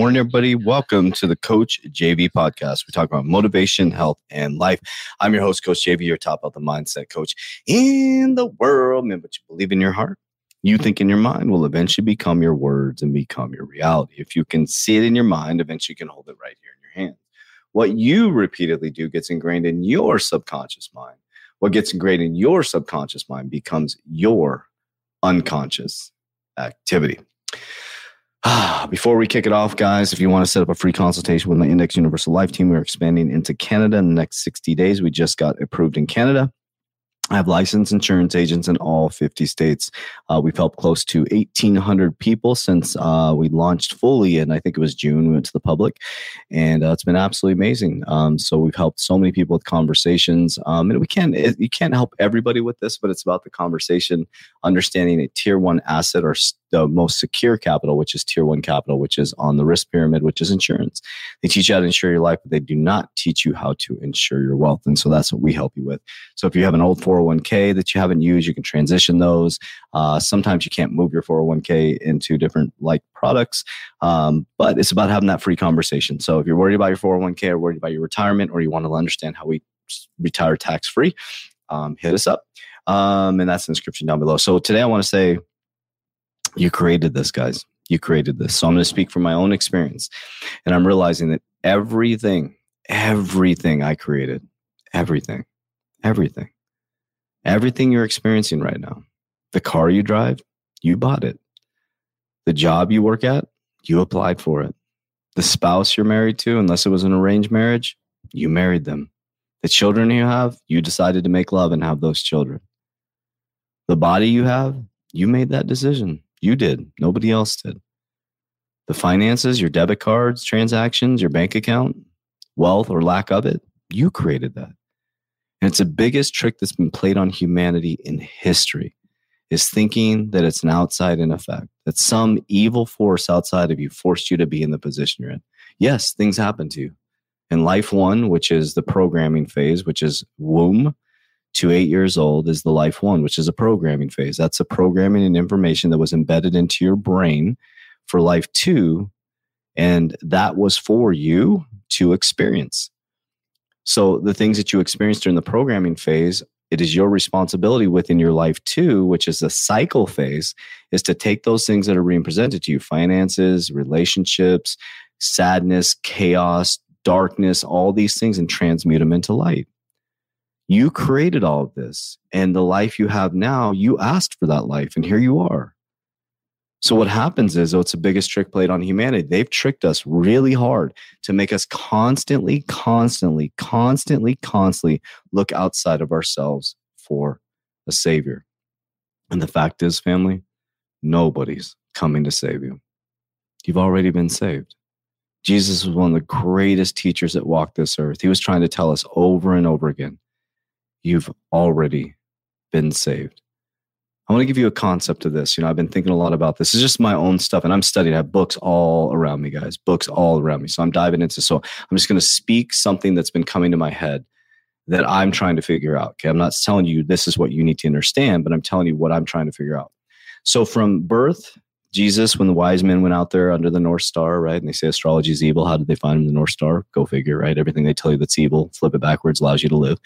morning, everybody. Welcome to the Coach JV podcast. We talk about motivation, health, and life. I'm your host, Coach JV, your top health and mindset coach in the world. Man, but you believe in your heart, you think in your mind will eventually become your words and become your reality. If you can see it in your mind, eventually you can hold it right here in your hand. What you repeatedly do gets ingrained in your subconscious mind. What gets ingrained in your subconscious mind becomes your unconscious activity. Before we kick it off, guys, if you want to set up a free consultation with my Index Universal Life team, we're expanding into Canada in the next 60 days. We just got approved in Canada. I have licensed insurance agents in all 50 states. Uh, we've helped close to 1,800 people since uh, we launched fully, and I think it was June we went to the public, and uh, it's been absolutely amazing. Um, so we've helped so many people with conversations, um, and we can't it, you can't help everybody with this, but it's about the conversation, understanding a tier one asset or the most secure capital, which is tier one capital, which is on the risk pyramid, which is insurance. They teach you how to insure your life, but they do not teach you how to insure your wealth. And so that's what we help you with. So if you have an old 401k that you haven't used, you can transition those. Uh, sometimes you can't move your 401k into different like products, um, but it's about having that free conversation. So if you're worried about your 401k or worried about your retirement, or you want to understand how we retire tax free, um, hit us up. Um, and that's the description down below. So today I want to say, you created this, guys. You created this. So I'm going to speak from my own experience. And I'm realizing that everything, everything I created, everything, everything, everything you're experiencing right now, the car you drive, you bought it. The job you work at, you applied for it. The spouse you're married to, unless it was an arranged marriage, you married them. The children you have, you decided to make love and have those children. The body you have, you made that decision. You did. Nobody else did. The finances, your debit cards, transactions, your bank account, wealth or lack of it, you created that. And it's the biggest trick that's been played on humanity in history is thinking that it's an outside in effect, that some evil force outside of you forced you to be in the position you're in. Yes, things happen to you. In life one, which is the programming phase, which is womb, to eight years old is the life one, which is a programming phase. That's a programming and information that was embedded into your brain for life two. And that was for you to experience. So the things that you experienced during the programming phase, it is your responsibility within your life two, which is the cycle phase, is to take those things that are being presented to you finances, relationships, sadness, chaos, darkness, all these things and transmute them into light. You created all of this. And the life you have now, you asked for that life, and here you are. So what happens is, oh, it's the biggest trick played on humanity. They've tricked us really hard to make us constantly, constantly, constantly, constantly look outside of ourselves for a savior. And the fact is, family, nobody's coming to save you. You've already been saved. Jesus was one of the greatest teachers that walked this earth. He was trying to tell us over and over again you've already been saved. I want to give you a concept of this. You know, I've been thinking a lot about this. It's just my own stuff, and I'm studying. I have books all around me, guys. Books all around me. So I'm diving into. So I'm just going to speak something that's been coming to my head that I'm trying to figure out. Okay, I'm not telling you this is what you need to understand, but I'm telling you what I'm trying to figure out. So from birth, Jesus, when the wise men went out there under the North Star, right, and they say astrology is evil, how did they find the North Star? Go figure, right? Everything they tell you that's evil, flip it backwards, allows you to live.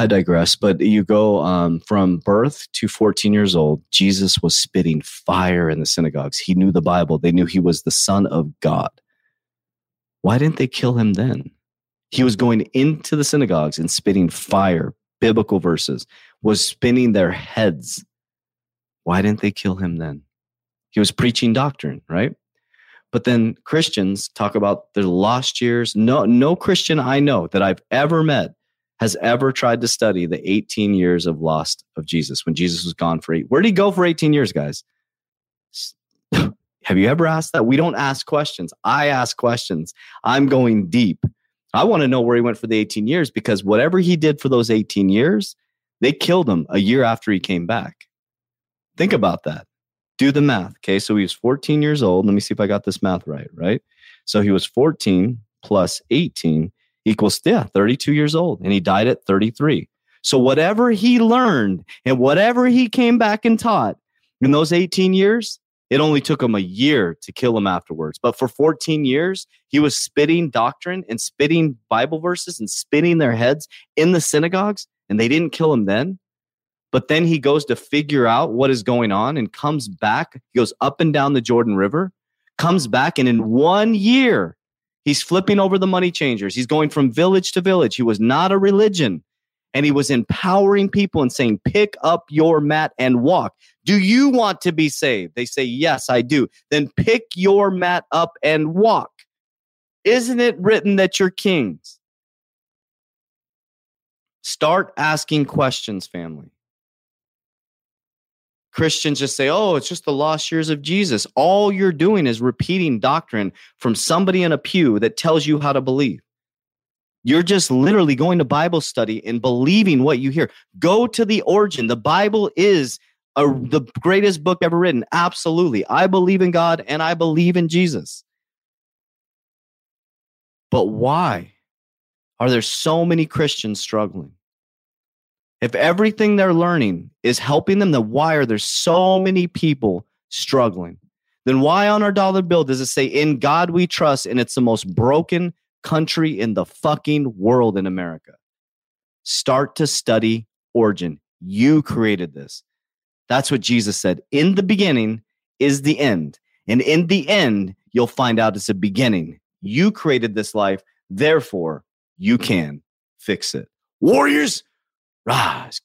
I digress. But you go um, from birth to 14 years old, Jesus was spitting fire in the synagogues. He knew the Bible, they knew he was the Son of God. Why didn't they kill him then? He was going into the synagogues and spitting fire, biblical verses, was spinning their heads. Why didn't they kill him then? He was preaching doctrine, right? But then Christians talk about their lost years. No, no Christian I know that I've ever met has ever tried to study the 18 years of lost of Jesus when Jesus was gone for eight. Where did he go for 18 years, guys? Have you ever asked that? We don't ask questions. I ask questions. I'm going deep. I want to know where he went for the 18 years because whatever he did for those 18 years, They killed him a year after he came back. Think about that. Do the math. Okay. So he was 14 years old. Let me see if I got this math right. Right. So he was 14 plus 18 equals, yeah, 32 years old. And he died at 33. So whatever he learned and whatever he came back and taught in those 18 years, it only took him a year to kill him afterwards. But for 14 years, he was spitting doctrine and spitting Bible verses and spitting their heads in the synagogues, and they didn't kill him then. But then he goes to figure out what is going on and comes back. He goes up and down the Jordan River, comes back, and in one year, he's flipping over the money changers. He's going from village to village. He was not a religion and he was empowering people and saying, Pick up your mat and walk. Do you want to be saved? They say, Yes, I do. Then pick your mat up and walk. Isn't it written that you're kings? Start asking questions, family. Christians just say, oh, it's just the lost years of Jesus. All you're doing is repeating doctrine from somebody in a pew that tells you how to believe. You're just literally going to Bible study and believing what you hear. Go to the origin. The Bible is a, the greatest book ever written. Absolutely. I believe in God and I believe in Jesus. But why are there so many Christians struggling? If everything they're learning is helping them, then why are there so many people struggling? Then why on our dollar bill does it say, In God we trust, and it's the most broken country in the fucking world in America? Start to study origin. You created this. That's what Jesus said. In the beginning is the end. And in the end, you'll find out it's a beginning. You created this life. Therefore, you can fix it. Warriors, rise.